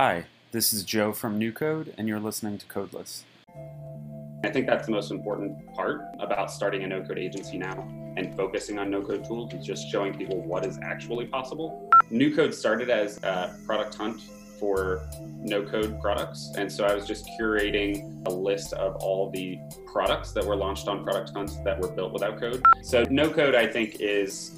Hi, this is Joe from New Code, and you're listening to Codeless. I think that's the most important part about starting a no code agency now and focusing on no code tools is just showing people what is actually possible. New Code started as a product hunt for no code products. And so I was just curating a list of all the products that were launched on Product Hunt that were built without code. So no code, I think, is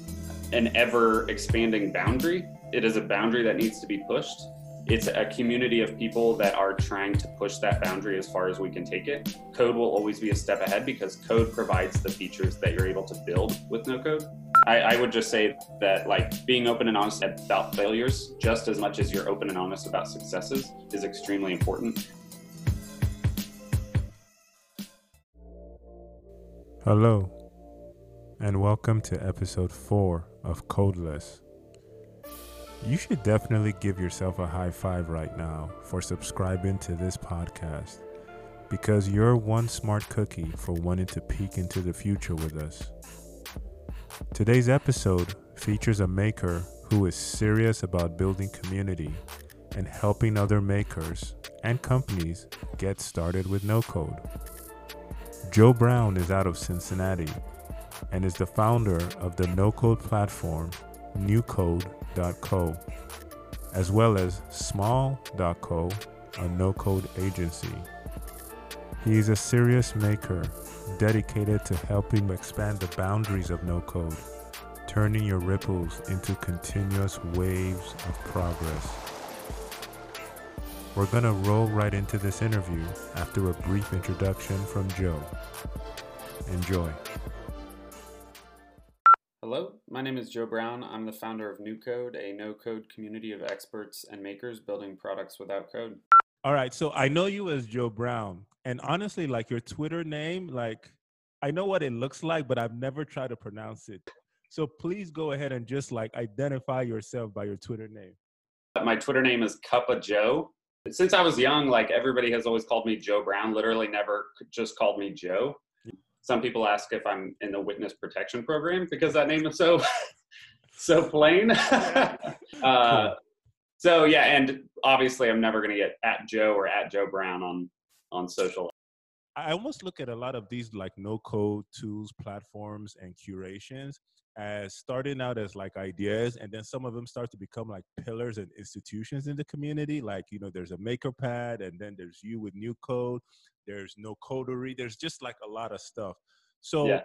an ever expanding boundary. It is a boundary that needs to be pushed it's a community of people that are trying to push that boundary as far as we can take it. Code will always be a step ahead because code provides the features that you're able to build with no code. I, I, would just say that like being open and honest about failures just as much as you're open and honest about successes is extremely important. Hello, and welcome to episode four of Codeless you should definitely give yourself a high five right now for subscribing to this podcast because you're one smart cookie for wanting to peek into the future with us. Today's episode features a maker who is serious about building community and helping other makers and companies get started with no code. Joe Brown is out of Cincinnati and is the founder of the no code platform newcode.co, as well as small.co, a no code agency. He is a serious maker dedicated to helping expand the boundaries of no code, turning your ripples into continuous waves of progress. We're going to roll right into this interview after a brief introduction from Joe. Enjoy. Hello, my name is Joe Brown. I'm the founder of New Code, a no code community of experts and makers building products without code. All right, so I know you as Joe Brown, and honestly, like your Twitter name, like I know what it looks like, but I've never tried to pronounce it. So please go ahead and just like identify yourself by your Twitter name. My Twitter name is Cuppa Joe. Since I was young, like everybody has always called me Joe Brown, literally never just called me Joe some people ask if I'm in the witness protection program because that name is so so plain. uh, so yeah, and obviously I'm never going to get at Joe or at Joe Brown on on social. I almost look at a lot of these like no code tools, platforms, and curations as starting out as like ideas, and then some of them start to become like pillars and institutions in the community. Like you know, there's a Makerpad and then there's you with New Code, there's no coterie there's just like a lot of stuff so yeah.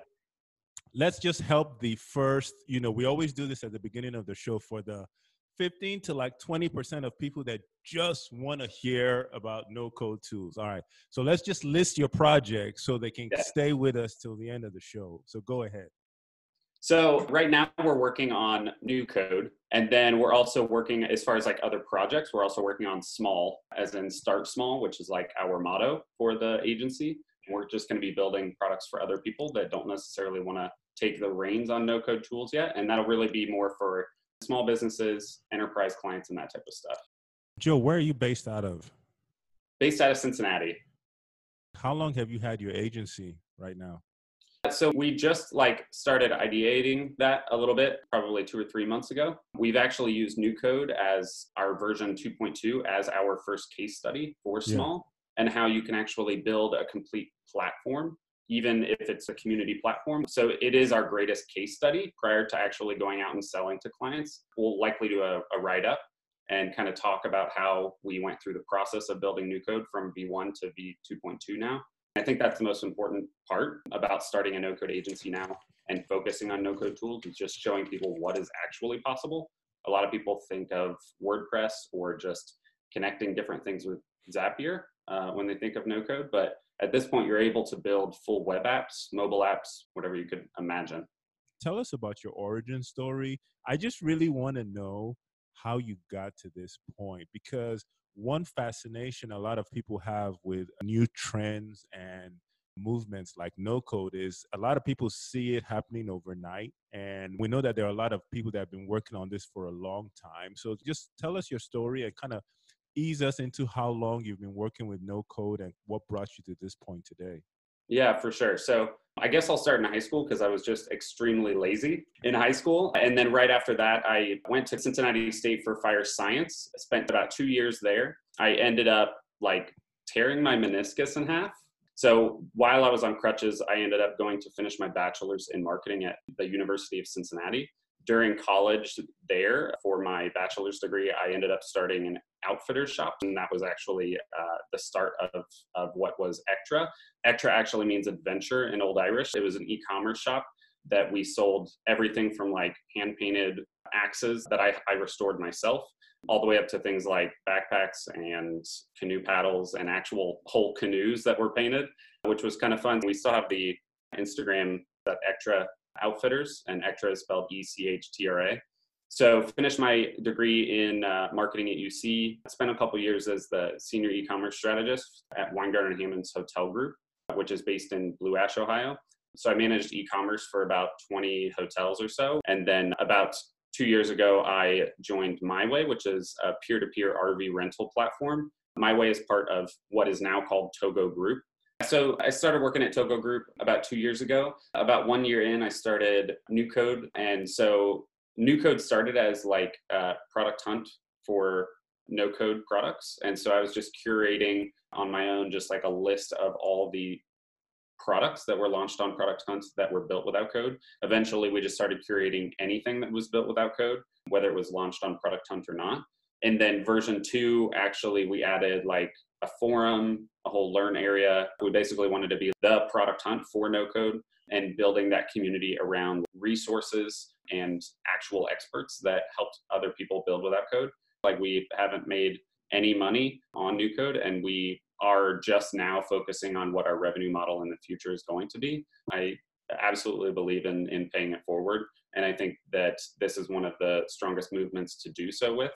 let's just help the first you know we always do this at the beginning of the show for the 15 to like 20% of people that just want to hear about no code tools all right so let's just list your projects so they can yeah. stay with us till the end of the show so go ahead so right now we're working on new code, and then we're also working as far as like other projects. We're also working on small, as in start small, which is like our motto for the agency. We're just going to be building products for other people that don't necessarily want to take the reins on no code tools yet, and that'll really be more for small businesses, enterprise clients, and that type of stuff. Joe, where are you based out of? Based out of Cincinnati. How long have you had your agency right now? So we just like started ideating that a little bit, probably two or three months ago. We've actually used New Code as our version 2.2 as our first case study for small yeah. and how you can actually build a complete platform, even if it's a community platform. So it is our greatest case study prior to actually going out and selling to clients. We'll likely do a, a write up and kind of talk about how we went through the process of building New Code from V1 to V2.2 now think that's the most important part about starting a no code agency now and focusing on no code tools is just showing people what is actually possible. A lot of people think of WordPress or just connecting different things with Zapier uh, when they think of no code, but at this point, you're able to build full web apps, mobile apps, whatever you could imagine. Tell us about your origin story. I just really want to know how you got to this point because one fascination a lot of people have with new trends and movements like no code is a lot of people see it happening overnight and we know that there are a lot of people that have been working on this for a long time so just tell us your story and kind of ease us into how long you've been working with no code and what brought you to this point today yeah, for sure. So I guess I'll start in high school because I was just extremely lazy in high school. And then right after that, I went to Cincinnati State for fire science. I spent about two years there. I ended up like tearing my meniscus in half. So while I was on crutches, I ended up going to finish my bachelor's in marketing at the University of Cincinnati. During college there for my bachelor's degree, I ended up starting an outfitter shop, and that was actually uh, the start of, of what was Echtra. Echtra actually means adventure in Old Irish. It was an e commerce shop that we sold everything from like hand painted axes that I, I restored myself all the way up to things like backpacks and canoe paddles and actual whole canoes that were painted, which was kind of fun. We still have the Instagram that Echtra Outfitters, and Echtra is spelled E C H T R A. So finished my degree in uh, marketing at UC. Spent a couple years as the senior e-commerce strategist at Winegardner Hammons Hotel Group, which is based in Blue Ash, Ohio. So I managed e-commerce for about 20 hotels or so, and then about two years ago, I joined MyWay, which is a peer to peer RV rental platform. MyWay is part of what is now called Togo Group. So I started working at Togo Group about two years ago. About one year in, I started New Code. And so New Code started as like a product hunt for no code products. And so I was just curating on my own, just like a list of all the products that were launched on Product Hunt that were built without code. Eventually, we just started curating anything that was built without code, whether it was launched on Product Hunt or not. And then version two, actually, we added like a forum, a whole learn area. We basically wanted to be the product hunt for no code and building that community around resources and actual experts that helped other people build without code. Like we haven't made any money on new code and we are just now focusing on what our revenue model in the future is going to be. I absolutely believe in, in paying it forward. And I think that this is one of the strongest movements to do so with.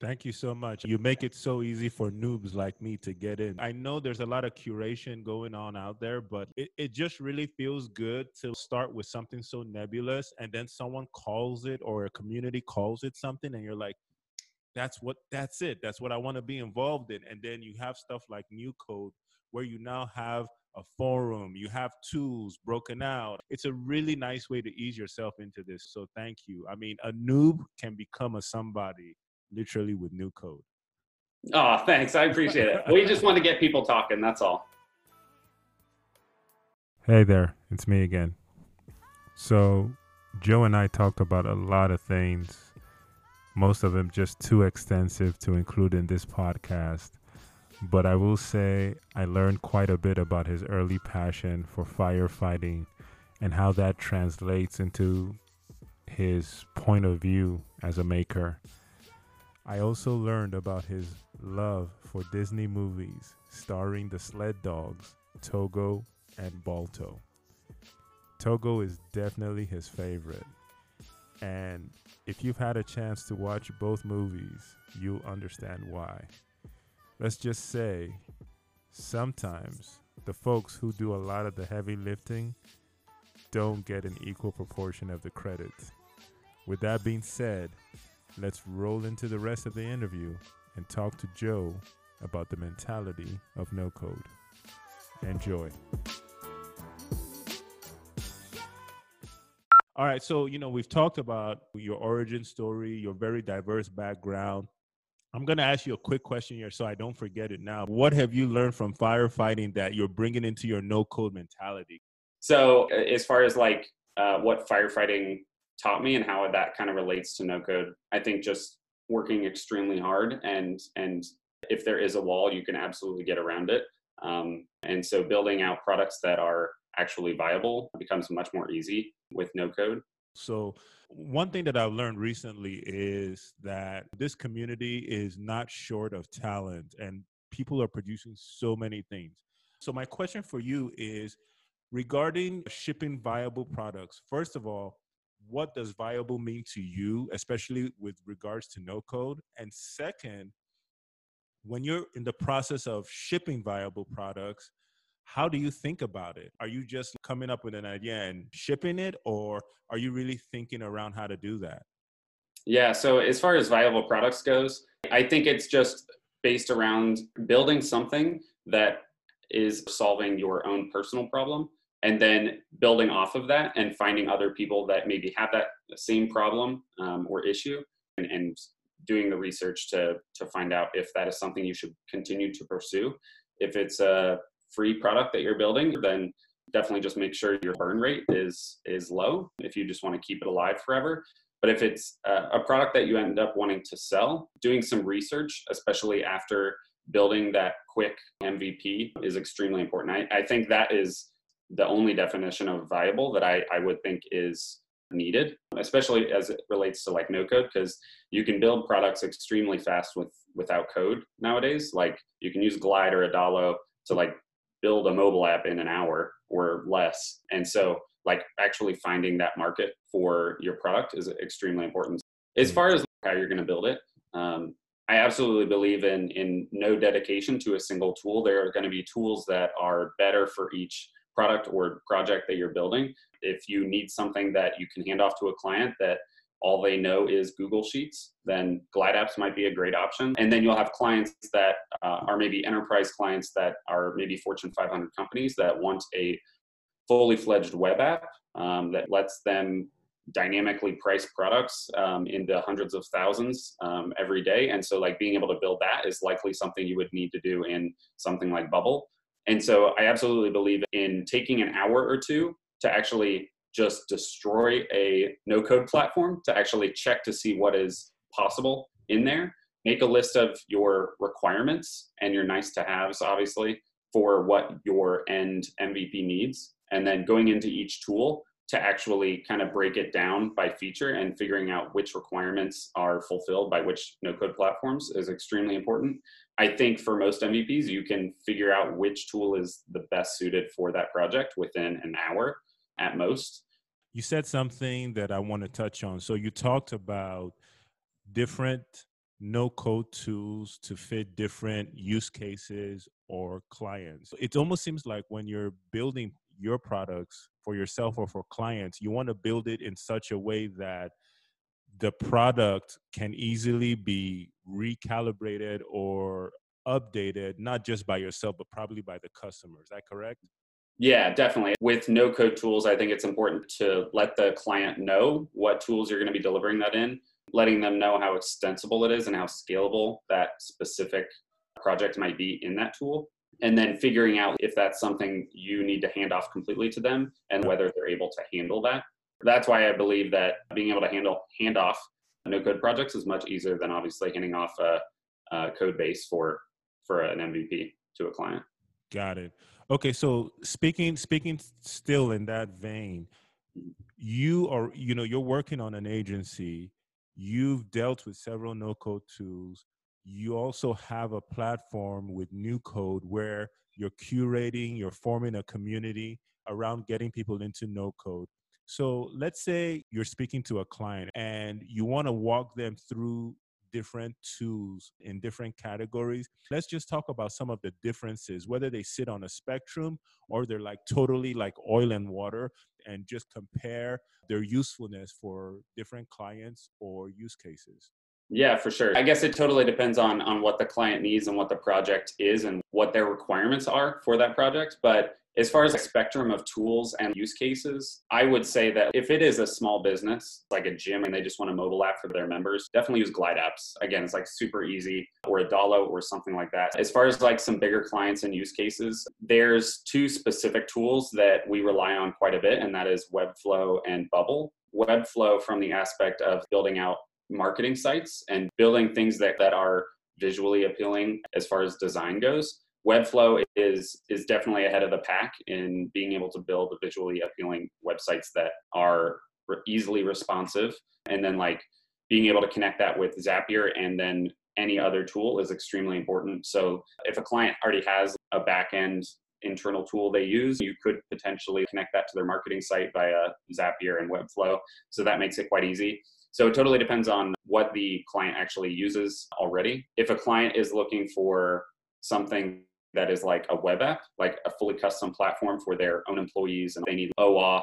Thank you so much. You make it so easy for noobs like me to get in. I know there's a lot of curation going on out there, but it, it just really feels good to start with something so nebulous and then someone calls it or a community calls it something and you're like, that's what that's it. That's what i want to be involved in. And then you have stuff like new code where you now have a forum you have tools broken out. It's a really nice way to ease yourself into this so thank you. I mean a noob can become a somebody literally with new code oh thanks i appreciate it we just want to get people talking that's all hey there it's me again so joe and i talked about a lot of things most of them just too extensive to include in this podcast. But I will say I learned quite a bit about his early passion for firefighting and how that translates into his point of view as a maker. I also learned about his love for Disney movies starring the sled dogs, Togo and Balto. Togo is definitely his favorite. And if you've had a chance to watch both movies, you'll understand why. Let's just say sometimes the folks who do a lot of the heavy lifting don't get an equal proportion of the credit. With that being said, let's roll into the rest of the interview and talk to Joe about the mentality of no code. Enjoy. All right. So, you know, we've talked about your origin story, your very diverse background. I'm going to ask you a quick question here so I don't forget it now. What have you learned from firefighting that you're bringing into your no code mentality? So, as far as like uh, what firefighting taught me and how that kind of relates to no code, I think just working extremely hard and and if there is a wall, you can absolutely get around it. Um, and so, building out products that are actually viable becomes much more easy with no code. So, one thing that I've learned recently is that this community is not short of talent and people are producing so many things. So, my question for you is regarding shipping viable products, first of all, what does viable mean to you, especially with regards to no code? And second, when you're in the process of shipping viable products, how do you think about it? Are you just coming up with an idea and shipping it, or are you really thinking around how to do that? Yeah, so as far as viable products goes, I think it's just based around building something that is solving your own personal problem and then building off of that and finding other people that maybe have that same problem um, or issue and, and doing the research to to find out if that is something you should continue to pursue. If it's a free product that you're building, then definitely just make sure your burn rate is is low if you just want to keep it alive forever. But if it's a, a product that you end up wanting to sell, doing some research, especially after building that quick MVP, is extremely important. I, I think that is the only definition of viable that I, I would think is needed, especially as it relates to like no code, because you can build products extremely fast with without code nowadays. Like you can use Glide or Adalo to like build a mobile app in an hour or less. And so like actually finding that market for your product is extremely important. As far as how you're going to build it, um, I absolutely believe in in no dedication to a single tool. There are going to be tools that are better for each product or project that you're building. If you need something that you can hand off to a client that all they know is Google Sheets, then Glide Apps might be a great option. And then you'll have clients that uh, are maybe enterprise clients that are maybe Fortune 500 companies that want a fully fledged web app um, that lets them dynamically price products um, in the hundreds of thousands um, every day. And so, like, being able to build that is likely something you would need to do in something like Bubble. And so, I absolutely believe in taking an hour or two to actually just destroy a no code platform to actually check to see what is possible in there. Make a list of your requirements and your nice to haves, obviously, for what your end MVP needs. And then going into each tool to actually kind of break it down by feature and figuring out which requirements are fulfilled by which no code platforms is extremely important. I think for most MVPs, you can figure out which tool is the best suited for that project within an hour at most. You said something that I want to touch on. So you talked about different no code tools to fit different use cases or clients. It almost seems like when you're building your products for yourself or for clients, you want to build it in such a way that the product can easily be recalibrated or updated, not just by yourself, but probably by the customer. Is that correct? Yeah, definitely. With no code tools, I think it's important to let the client know what tools you're going to be delivering that in, letting them know how extensible it is and how scalable that specific project might be in that tool. And then figuring out if that's something you need to hand off completely to them and whether they're able to handle that. That's why I believe that being able to handle hand off no code projects is much easier than obviously handing off a, a code base for for an MVP to a client. Got it. Okay, so speaking speaking still in that vein, you are you know you're working on an agency. You've dealt with several no code tools. You also have a platform with new code where you're curating, you're forming a community around getting people into no code. So let's say you're speaking to a client and you want to walk them through different tools in different categories. Let's just talk about some of the differences, whether they sit on a spectrum or they're like totally like oil and water, and just compare their usefulness for different clients or use cases. Yeah, for sure. I guess it totally depends on on what the client needs and what the project is and what their requirements are for that project, but as far as a spectrum of tools and use cases, I would say that if it is a small business, like a gym, and they just want a mobile app for their members, definitely use Glide apps. Again, it's like super easy, or Adalo or something like that. As far as like some bigger clients and use cases, there's two specific tools that we rely on quite a bit, and that is Webflow and Bubble. Webflow from the aspect of building out marketing sites and building things that, that are visually appealing as far as design goes Webflow is is definitely ahead of the pack in being able to build visually appealing websites that are easily responsive, and then like being able to connect that with Zapier and then any other tool is extremely important. So if a client already has a backend internal tool they use, you could potentially connect that to their marketing site via Zapier and Webflow. So that makes it quite easy. So it totally depends on what the client actually uses already. If a client is looking for something that is like a web app, like a fully custom platform for their own employees, and they need OAuth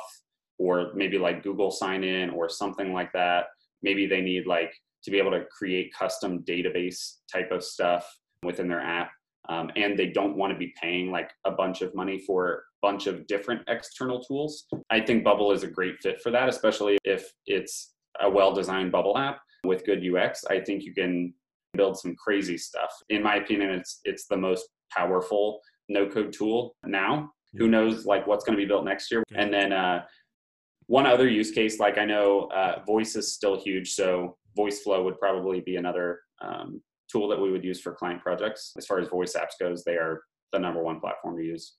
or maybe like Google sign in or something like that. Maybe they need like to be able to create custom database type of stuff within their app. Um, and they don't want to be paying like a bunch of money for a bunch of different external tools. I think Bubble is a great fit for that, especially if it's a well-designed bubble app with good UX, I think you can build some crazy stuff. In my opinion, it's it's the most powerful no-code tool now. Who knows like what's going to be built next year? And then uh, one other use case, like I know uh, voice is still huge, so VoiceFlow would probably be another um, tool that we would use for client projects. As far as voice apps goes, they are the number one platform to use.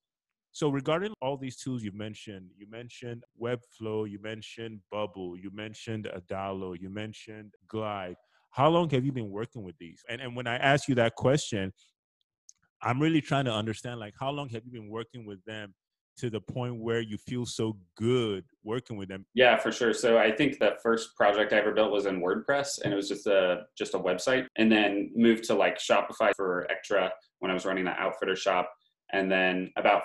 So regarding all these tools you mentioned, you mentioned Webflow, you mentioned Bubble, you mentioned Adalo, you mentioned Glide. How long have you been working with these? And and when I ask you that question, I'm really trying to understand like how long have you been working with them to the point where you feel so good working with them? Yeah, for sure. So I think the first project I ever built was in WordPress and it was just a just a website and then moved to like Shopify for Echtra when I was running the outfitter shop. And then about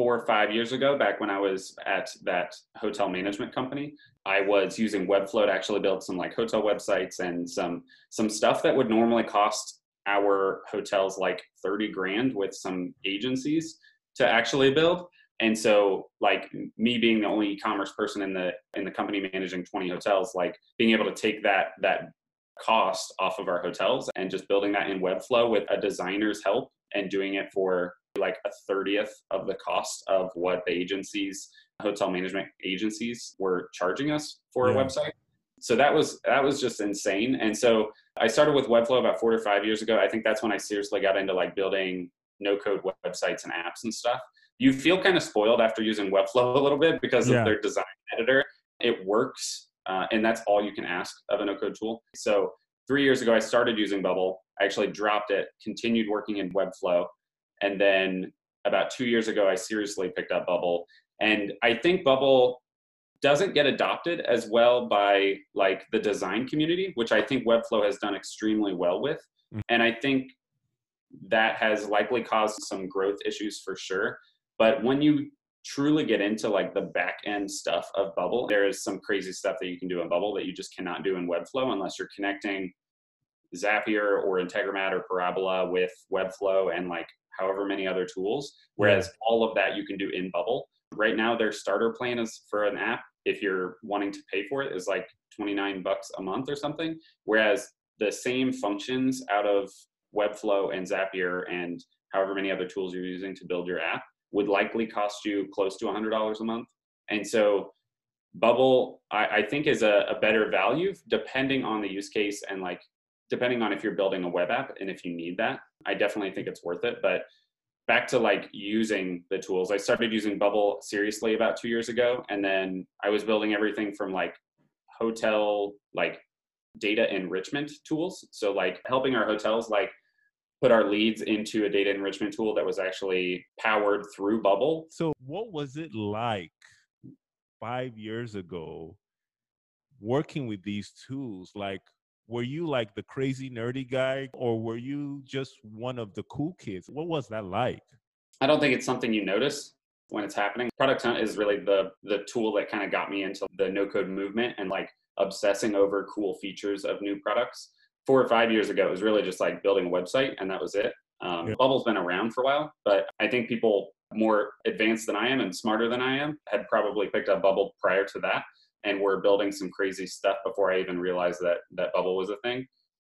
four or five years ago, back when I was at that hotel management company, I was using Webflow to actually build some like hotel websites and some some stuff that would normally cost our hotels like 30 grand with some agencies to actually build. And so like me being the only e-commerce person in the in the company managing 20 hotels like being able to take that that cost off of our hotels and just building that in webflow with a designer's help and doing it for like a 30th of the cost of what the agencies hotel management agencies were charging us for yeah. a website so that was that was just insane and so i started with webflow about four to five years ago i think that's when i seriously got into like building no code websites and apps and stuff you feel kind of spoiled after using Webflow a little bit because yeah. of their design editor. It works, uh, and that's all you can ask of a no-code tool. So three years ago, I started using Bubble. I actually dropped it, continued working in Webflow, and then about two years ago, I seriously picked up Bubble. And I think Bubble doesn't get adopted as well by like the design community, which I think Webflow has done extremely well with. Mm-hmm. And I think that has likely caused some growth issues for sure. But when you truly get into like the back end stuff of Bubble, there is some crazy stuff that you can do in Bubble that you just cannot do in Webflow unless you're connecting Zapier or Integromat or Parabola with Webflow and like however many other tools. Whereas yeah. all of that you can do in Bubble. Right now, their starter plan is for an app. If you're wanting to pay for it, is like 29 bucks a month or something. Whereas the same functions out of Webflow and Zapier and however many other tools you're using to build your app would likely cost you close to $100 a month. And so Bubble, I, I think, is a, a, better value depending on the use case and like depending on if you're building a web app and if you need that. I definitely think it's worth it. But back to like using the tools, I started using Bubble seriously about two years ago. And then I was building everything from like hotel, like data enrichment tools. So like helping our hotels like put our leads into a data enrichment tool that was actually powered through Bubble. So, what was it like five years ago working with these tools? Like, were you like the crazy nerdy guy, or were you just one of the cool kids? What was that like? I don't think it's something you notice when it's happening. Product Hunt is really the the tool that kind of got me into the no code movement and like obsessing over cool features of new products four or five years ago, it was really just like building a website and that was it. Um, yeah. Bubble's been around for a while, but I think people more advanced than I am and smarter than I am had probably picked up Bubble prior to that and were building some crazy stuff before I even realized that that Bubble was a thing.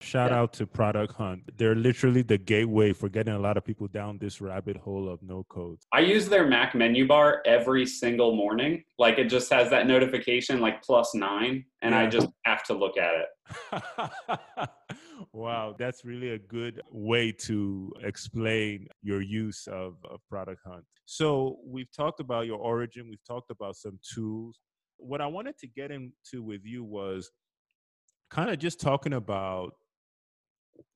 Shout yeah. out to Product Hunt. They're literally the gateway for getting a lot of people down this rabbit hole of no code. I use their Mac menu bar every single morning. Like it just has that notification like plus nine, and yeah. I just have to look at it. wow, that's really a good way to explain your use of, of Product Hunt. So we've talked about your origin, we've talked about some tools. What I wanted to get into with you was kind of just talking about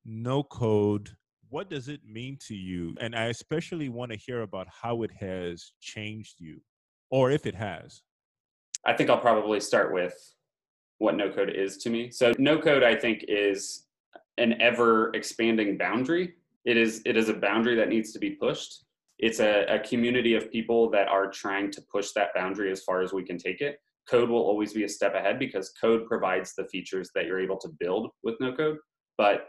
no code. What does it mean to you? And i especially want to hear about how it has changed you or if it has. I think i'll probably start with what no code is to me. So no code i think is an ever expanding boundary. It is it is a boundary that needs to be pushed. It's a, a community of people that are trying to push that boundary as far as we can take it code will always be a step ahead because code provides the features that you're able to build with no code but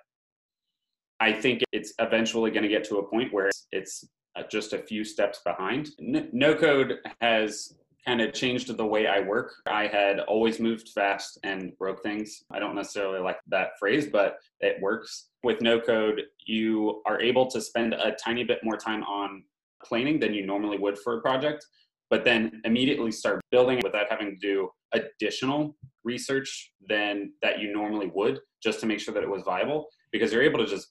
I think it's eventually going to get to a point where it's, uh, just a few steps behind. No code has kind of changed the way I work. I had always moved fast and broke things. I don't necessarily like that phrase, but it works. With no code, you are able to spend a tiny bit more time on planning than you normally would for a project, but then immediately start building without having to do additional research than that you normally would just to make sure that it was viable because you're able to just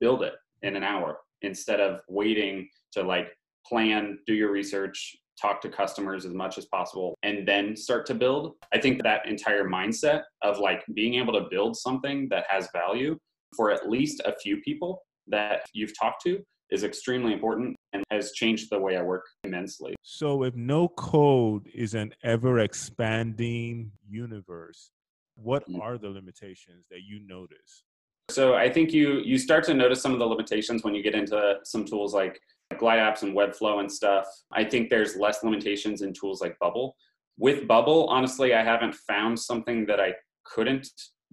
build it in an hour instead of waiting to like plan, do your research, talk to customers as much as possible, and then start to build. I think that entire mindset of like being able to build something that has value for at least a few people that you've talked to is extremely important and has changed the way I work immensely. So, if no code is an ever expanding universe, what Mm. are the limitations that you notice? So I think you you start to notice some of the limitations when you get into some tools like Glide apps and Webflow and stuff. I think there's less limitations in tools like Bubble. With Bubble, honestly, I haven't found something that I couldn't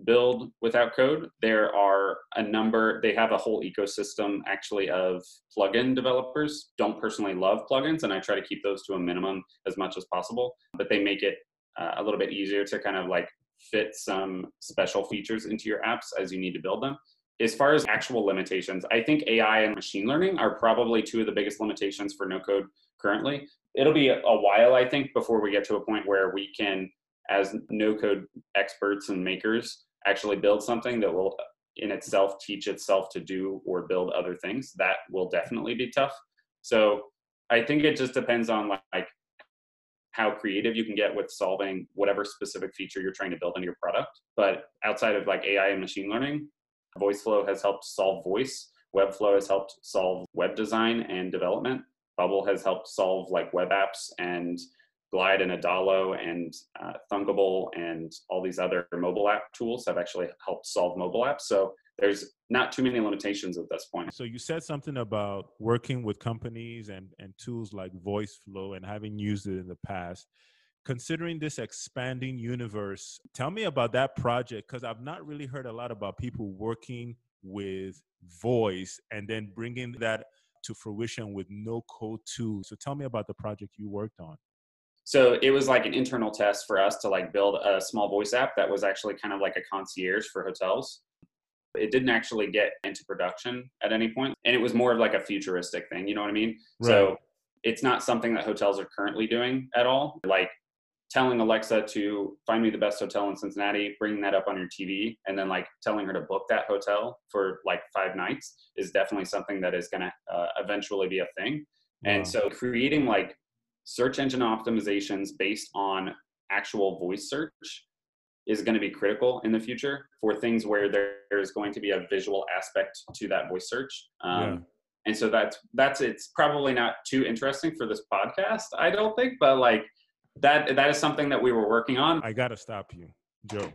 build without code. There are a number, they have a whole ecosystem actually of plugin developers. Don't personally love plugins, and I try to keep those to a minimum as much as possible, but they make it uh, a little bit easier to kind of like fit some special features into your apps as you need to build them. As far as actual limitations, I think AI and machine learning are probably two of the biggest limitations for no code currently. It'll be a while, I think, before we get to a point where we can, as no code experts and makers, actually build something that will in itself teach itself to do or build other things. That will definitely be tough. So I think it just depends on like how creative you can get with solving whatever specific feature you're trying to build into your product. But outside of like AI and machine learning, VoiceFlow has helped solve voice. Webflow has helped solve web design and development. Bubble has helped solve like web apps and Glide and Adalo and uh, Thunkable and all these other mobile app tools have actually helped solve mobile apps. So there's not too many limitations at this point. So you said something about working with companies and, and tools like VoiceFlow and having used it in the past. Considering this expanding universe, tell me about that project because I've not really heard a lot about people working with voice and then bringing that to fruition with no code tools. So tell me about the project you worked on. So it was like an internal test for us to like build a small voice app that was actually kind of like a concierge for hotels. It didn't actually get into production at any point, and it was more of like a futuristic thing. You know what I mean? Right. So it's not something that hotels are currently doing at all. Like telling Alexa to find me the best hotel in Cincinnati, bringing that up on your TV, and then like telling her to book that hotel for like five nights is definitely something that is going to uh, eventually be a thing. Wow. And so creating like search engine optimizations based on actual voice search is going to be critical in the future for things where there is going to be a visual aspect to that voice search. Um, Yeah. And so that's that's it's probably not too interesting for this podcast, I don't think, but like that that is something that we were working on. I got to stop you, Joe.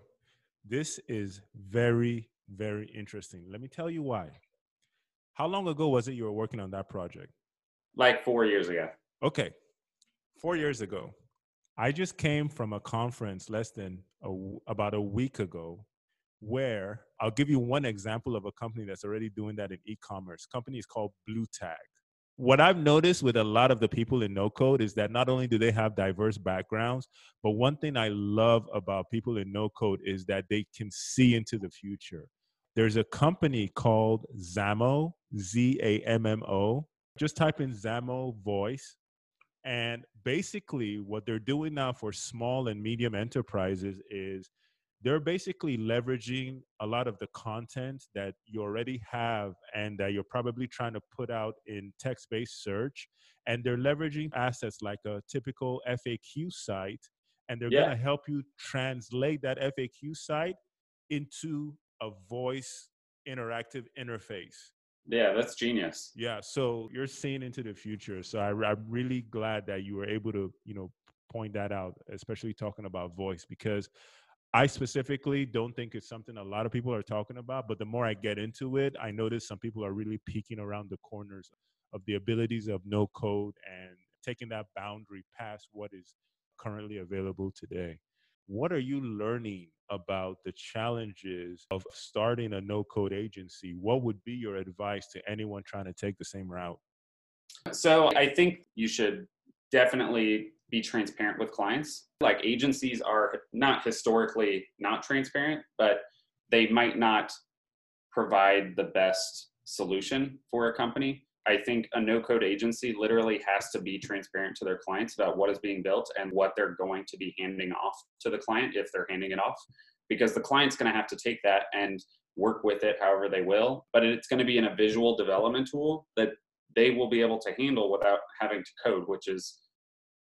This is very, very interesting. Let me tell you why. How long ago was it you were working on that project? like four years ago. Okay, four years ago. I just came from a conference less than a about a week ago where I'll give you one example of a company that's already doing that in e-commerce. Company is called Blue Tag. What I've noticed with a lot of the people in no code is that not only do they have diverse backgrounds, but one thing I love about people in no code is that they can see into the future. There's a company called Zammo, Z A M M O. Just type in Zammo voice and basically, what they're doing now for small and medium enterprises is they're basically leveraging a lot of the content that you already have and that you're probably trying to put out in text based search. And they're leveraging assets like a typical FAQ site, and they're Yeah. going to help you translate that FAQ site into a voice interactive interface. Yeah, that's genius. Yeah, so you're seeing into the future. So I, I'm really glad that you were able to, you know, point that out, especially talking about voice, because I specifically don't think it's something a lot of people are talking about. But the more I get into it, I notice some people are really peeking around the corners of the abilities of no code and taking that boundary past what is currently available today. What are you learning about the challenges of starting a no code agency? What would be your advice to anyone trying to take the same route? So I think you should definitely be transparent with clients. Like agencies are not historically not transparent, but they might not provide the best solution for a company. I think a no code agency literally has to be transparent to their clients about what is being built and what they're going to be handing off to the client if they're handing it off. Because the client's going to have to take that and work with it however they will. But it's going to be in a visual development tool that they will be able to handle without having to code, which is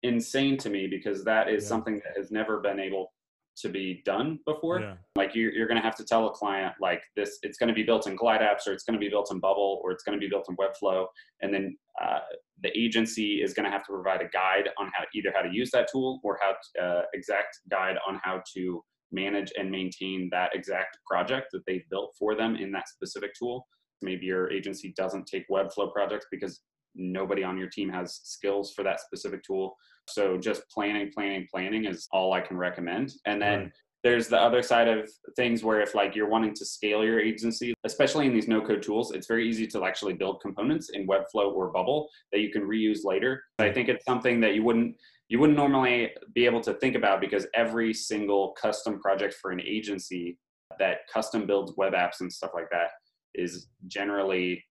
insane to me because that is yeah. something that has never been able to be done before. Yeah. Like you, you're going to have to tell a client like this, it's going to be built in Glide apps or it's going to be built in Bubble or it's going to be built in Webflow. And then uh, the agency is going to have to provide a guide on how either how to use that tool or how to, uh, exact guide on how to manage and maintain that exact project that they've built for them in that specific tool. Maybe your agency doesn't take Webflow projects because nobody on your team has skills for that specific tool. So just planning, planning, planning is all I can recommend. And then right. there's the other side of things where if like you're wanting to scale your agency, especially in these no code tools, it's very easy to actually build components in Webflow or Bubble that you can reuse later. I think it's something that you wouldn't you wouldn't normally be able to think about because every single custom project for an agency that custom builds web apps and stuff like that is generally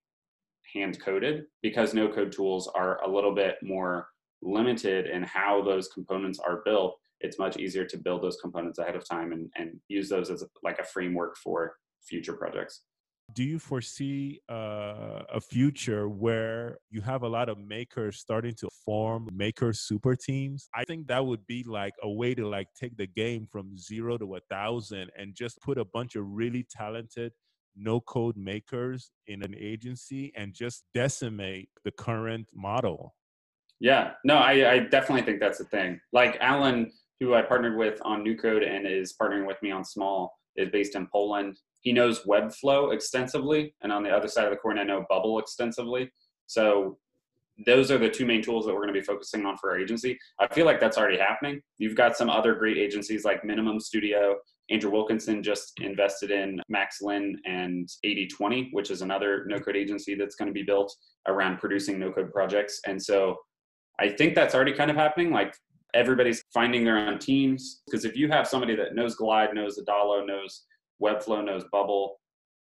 hand coded because no code tools are a little bit more limited in how those components are built it's much easier to build those components ahead of time and, and use those as a, like a framework for future projects do you foresee uh, a future where you have a lot of makers starting to form maker super teams i think that would be like a way to like take the game from zero to a thousand and just put a bunch of really talented no code makers in an agency and just decimate the current model. Yeah, no, I, I definitely think that's a thing. Like Alan, who I partnered with on New Code and is partnering with me on Small, is based in Poland. He knows Webflow extensively, and on the other side of the coin, I know Bubble extensively. So those are the two main tools that we're going to be focusing on for our agency. I feel like that's already happening. You've got some other great agencies like Minimum Studio Andrew Wilkinson just invested in Max MaxLin and 8020, which is another no code agency that's going to be built around producing no code projects. And so I think that's already kind of happening. Like everybody's finding their own teams. Because if you have somebody that knows Glide, knows Adalo, knows Webflow, knows Bubble,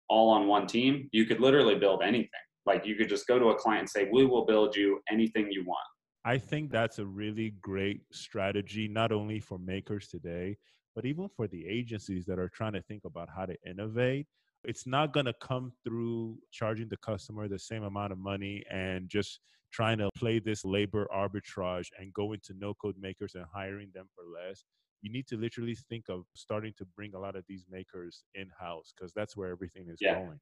all on one team, you could literally build anything. Like you could just go to a client and say, We will build you anything you want. I think that's a really great strategy, not only for makers today, but even for the agencies that are trying to think about how to innovate, it's not going to come through charging the customer the same amount of money and just trying to play this labor arbitrage and go into no code makers and hiring them for less. You need to literally think of starting to bring a lot of these makers in house because that's where everything is yeah. going.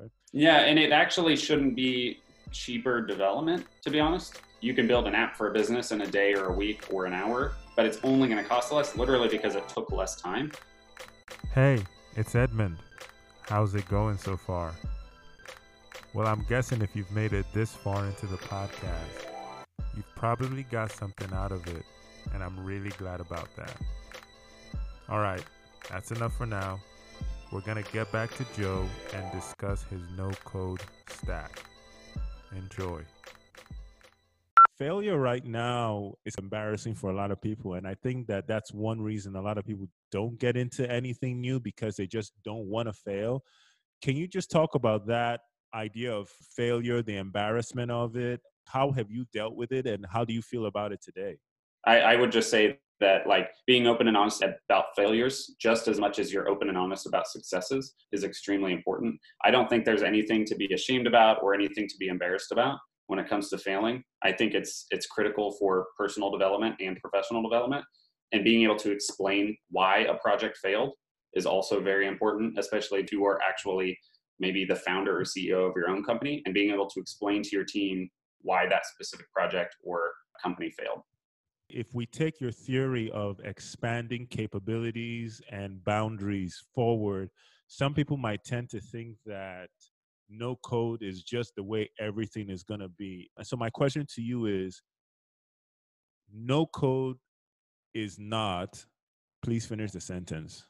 Okay. Yeah, and it actually shouldn't be cheaper development, to be honest. You can build an app for a business in a day or a week or an hour but it's only going to cost less literally because it took less time. Hey, it's Edmund. How's it going so far? Well, I'm guessing if you've made it this far into the podcast, you've probably got something out of it, and I'm really glad about that. All right, that's enough for now. We're going to get back to Joe and discuss his no code stack. Enjoy failure right now is embarrassing for a lot of people and i think that that's one reason a lot of people don't get into anything new because they just don't want to fail can you just talk about that idea of failure the embarrassment of it how have you dealt with it and how do you feel about it today i, I would just say that like being open and honest about failures just as much as you're open and honest about successes is extremely important i don't think there's anything to be ashamed about or anything to be embarrassed about when it comes to failing. I think it's it's critical for personal development and professional development. And being able to explain why a project failed is also very important, especially if you are actually maybe the founder or CEO of your own company and being able to explain to your team why that specific project or company failed. If we take your theory of expanding capabilities and boundaries forward, some people might tend to think that no code is just the way everything is going to be. And so, my question to you is no code is not, please finish the sentence.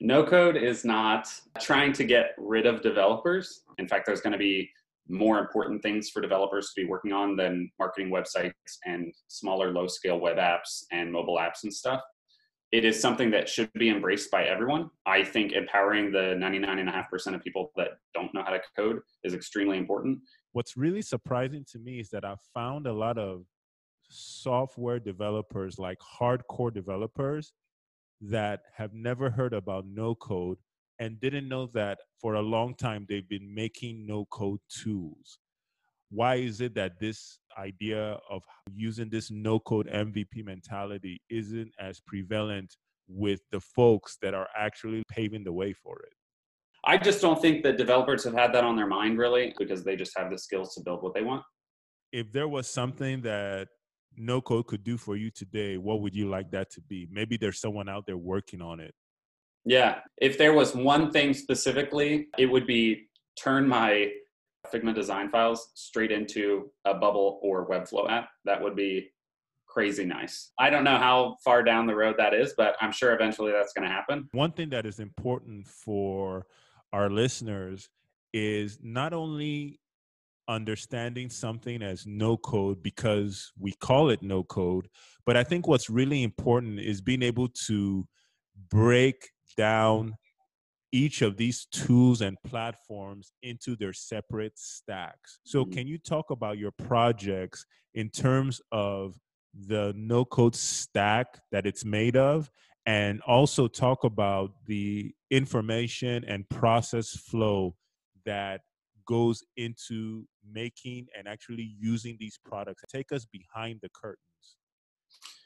No code is not trying to get rid of developers. In fact, there's going to be more important things for developers to be working on than marketing websites and smaller low scale web apps and mobile apps and stuff it is something that should be embraced by everyone. I think empowering the 99.5% of people that don't know how to code is extremely important. What's really surprising to me is that I've found a lot of software developers, like hardcore developers, that have never heard about no code and didn't know that for a long time they've been making no code tools why is it that this idea of using this no code MVP mentality isn't as prevalent with the folks that are actually paving the way for it? I just don't think that developers have had that on their mind really because they just have the skills to build what they want. If there was something that no code could do for you today, what would you like that to be? Maybe there's someone out there working on it. Yeah. If there was one thing specifically, it would be turn my Figma design files straight into a Bubble or Webflow app. That would be crazy nice. I don't know how far down the road that is, but I'm sure eventually that's going to happen. One thing that is important for our listeners is not only understanding something as no code because we call it no code, but I think what's really important is being able to break down each of these tools and platforms into their separate stacks. So, mm-hmm. can you talk about your projects in terms of the no code stack that it's made of? And also talk about the information and process flow that goes into making and actually using these products. Take us behind the curtains.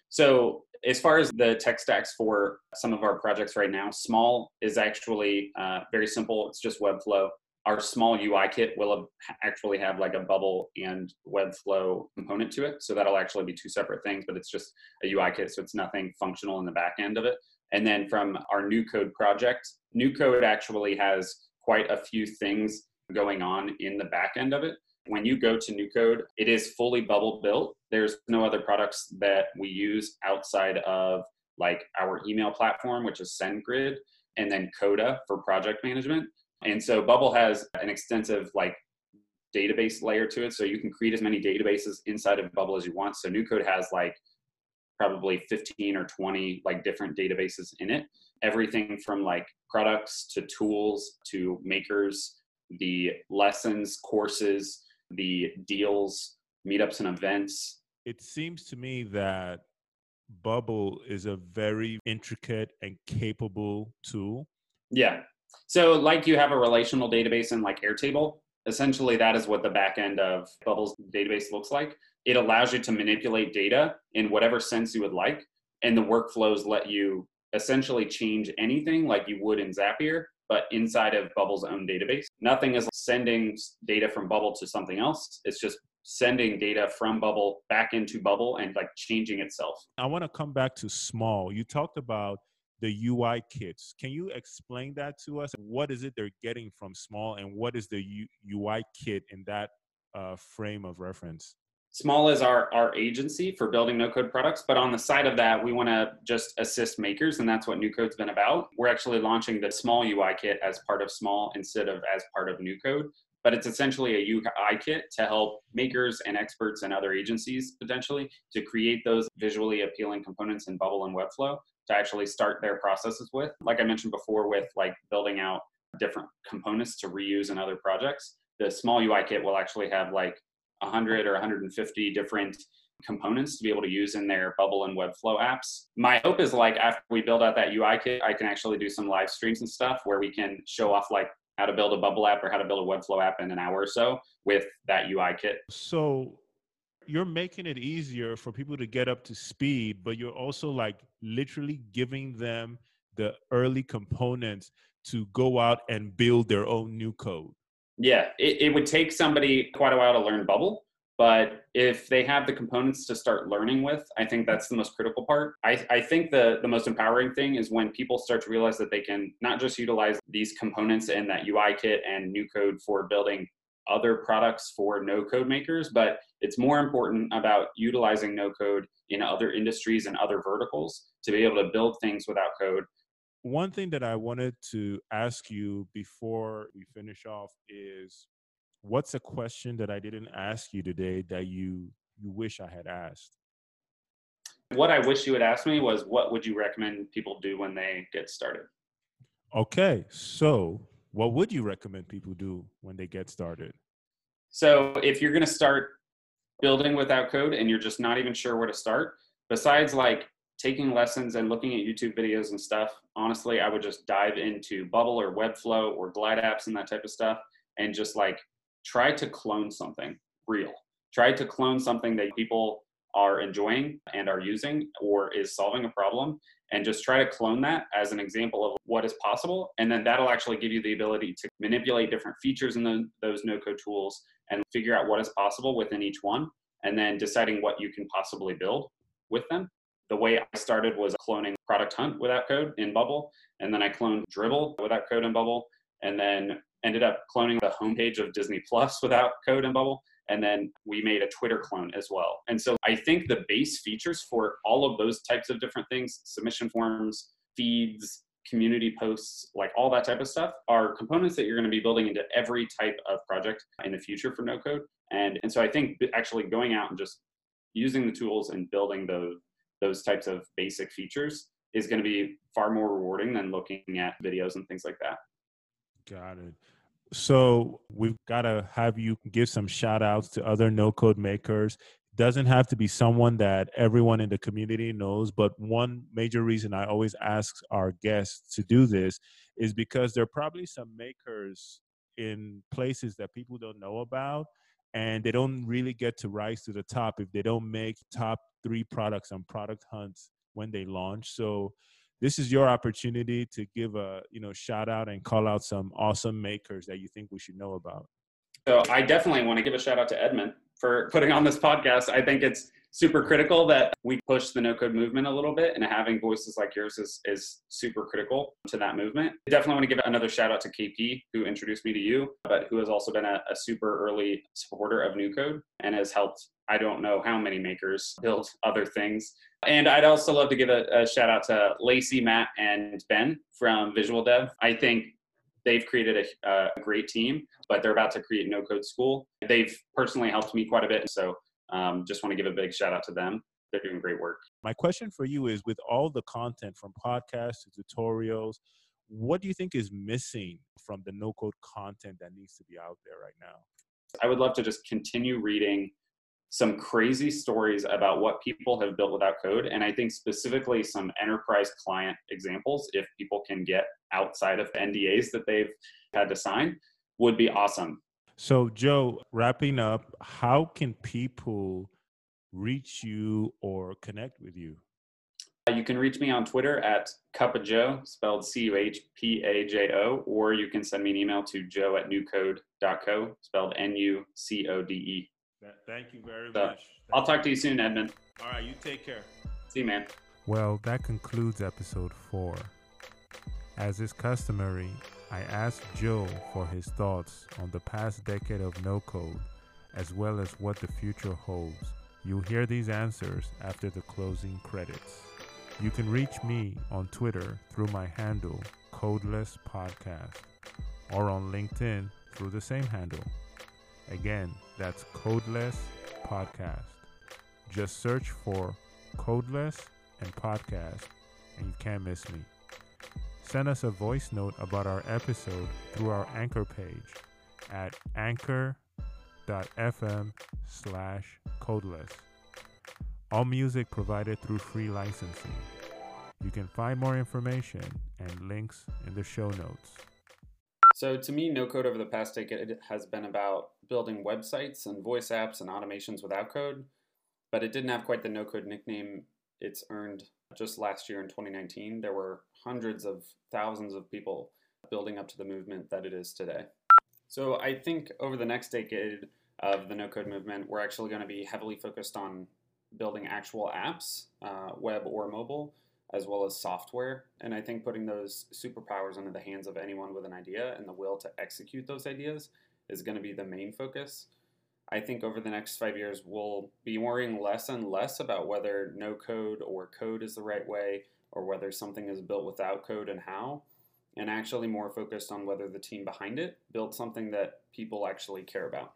So, as far as the tech stacks for some of our projects right now, small is actually uh, very simple. It's just Webflow. Our small UI kit will actually have like a bubble and Webflow component to it. So that'll actually be two separate things, but it's just a UI kit. So it's nothing functional in the back end of it. And then from our NuCode project, NuCode actually has quite a few things going on in the back end of it. When you go to NuCode, it is fully bubble built. There's no other products that we use outside of like our email platform, which is SendGrid, and then Coda for project management. And so Bubble has an extensive like database layer to it. So you can create as many databases inside of Bubble as you want. So NuCode has like probably 15 or 20 like different databases in it. Everything from like products to tools to makers, the lessons, courses, the deals, meetups, and events. It seems to me that Bubble is a very intricate and capable tool. Yeah. So, like you have a relational database in like Airtable, essentially that is what the back end of Bubble's database looks like. It allows you to manipulate data in whatever sense you would like, and the workflows let you essentially change anything like you would in Zapier but inside of Bubble's own database. Nothing is sending data from Bubble to something else. It's just sending data from Bubble back into Bubble and like changing itself. I want to come back to small. You talked about the UI kits. Can you explain that to us? What is it they're getting from small and what is the U- UI kit in that uh, frame of reference? Small is our, our agency for building no code products, but on the side of that, we want to just assist makers, and that's what NuCode's been about. We're actually launching the small UI kit as part of small instead of as part of NuCode, but it's essentially a UI kit to help makers and experts and other agencies potentially to create those visually appealing components in Bubble and Webflow to actually start their processes with. Like I mentioned before, with like building out different components to reuse in other projects, the small UI kit will actually have like 100 or 150 different components to be able to use in their Bubble and Webflow apps. My hope is like after we build out that UI kit, I can actually do some live streams and stuff where we can show off like how to build a Bubble app or how to build a Webflow app in an hour or so with that UI kit. So you're making it easier for people to get up to speed, but you're also like literally giving them the early components to go out and build their own new code. Yeah, it, it would take somebody quite a while to learn Bubble, but if they have the components to start learning with, I think that's the most critical part. I, I think the, the most empowering thing is when people start to realize that they can not just utilize these components in that UI kit and NuCode for building other products for no code makers, but it's more important about utilizing no code in other industries and other verticals to be able to build things without code one thing that I wanted to ask you before we finish off is what's a question that I didn't ask you today that you you wish I had asked? What I wish you had asked me was what would you recommend people do when they get started? Okay, so what would you recommend people do when they get started? So, if you're going to start building without code and you're just not even sure where to start, besides like taking lessons and looking at YouTube videos and stuff, honestly, I would just dive into Bubble or Webflow or Glide apps and that type of stuff and just like try to clone something real. Try to clone something that people are enjoying and are using or is solving a problem and just try to clone that as an example of what is possible and then that'll actually give you the ability to manipulate different features in the, those no code tools and figure out what is possible within each one and then deciding what you can possibly build with them the way i started was cloning product hunt without code in bubble and then i cloned Dribbble without code in bubble and then ended up cloning the homepage of disney plus without code in bubble and then we made a Twitter clone as well. And so I think the base features for all of those types of different things, submission forms, feeds, community posts, like all that type of stuff, are components that you're going to be building into every type of project in the future for no code. And, and so I think actually going out and just using the tools and building those, those types of basic features is going to be far more rewarding than looking at videos and things like that. Got it. So we've got to have you give some shout outs to other no code makers. Doesn't have to be someone that everyone in the community knows, but one major reason I always ask our guests to do this is because there are probably some makers in places that people don't know about and they don't really get to rise to the top if they don't make top three products on product hunts when they launch. So this is your opportunity to give a you know shout out and call out some awesome makers that you think we should know about so i definitely want to give a shout out to edmund for putting on this podcast i think it's super critical that we push the no code movement a little bit and having voices like yours is, is super critical to that movement I definitely want to give another shout out to kp who introduced me to you but who has also been a, a super early supporter of NuCode and has helped I don't know how many makers build other things. And I'd also love to give a, a shout out to Lacey, Matt, and Ben from Visual Dev. I think they've created a, a, great team, but they're about to create No Code School. They've personally helped me quite a bit. So um, just want to give a big shout out to them. They're doing great work. My question for you is with all the content from podcasts to tutorials, what do you think is missing from the no code content that needs to be out there right now? I would love to just continue reading some crazy stories about what people have built without code. And I think specifically some enterprise client examples, if people can get outside of NDAs that they've had to sign, would be awesome. So, Joe, wrapping up, how can people reach you or connect with you? Uh, you can reach me on Twitter at Cup of Joe, spelled C U H P A J O, or you can send me an email to joe at nucode.co, spelled N U C O D E. Thank you very so, much. Thank I'll talk to you soon, Edmund. All right, you take care. See you, man. Well, that concludes episode four. As is customary, I asked Joe for his thoughts on the past decade of no code, as well as what the future holds. You'll hear these answers after the closing credits. You can reach me on Twitter through my handle, Codeless Podcast, or on LinkedIn through the same handle. Again, that's Codeless Podcast. Just search for Codeless and Podcast, and you can't miss me. Send us a voice note about our episode through our anchor page at anchor.fm slash codeless. All music provided through free licensing. You can find more information and links in the show notes. So to me, no code over the past decade has been about building websites and voice apps and automations without code, but it didn't have quite the no code nickname it's earned just last year in 2019. There were hundreds of thousands of people building up to the movement that it is today. So I think over the next decade of the no code movement, we're actually going to be heavily focused on building actual apps, uh, web or mobile, as well as software. And I think putting those superpowers into the hands of anyone with an idea and the will to execute those ideas is going to be the main focus. I think over the next five years, we'll be worrying less and less about whether no code or code is the right way or whether something is built without code and how. and actually more focused on whether the team behind it built something that people actually care about.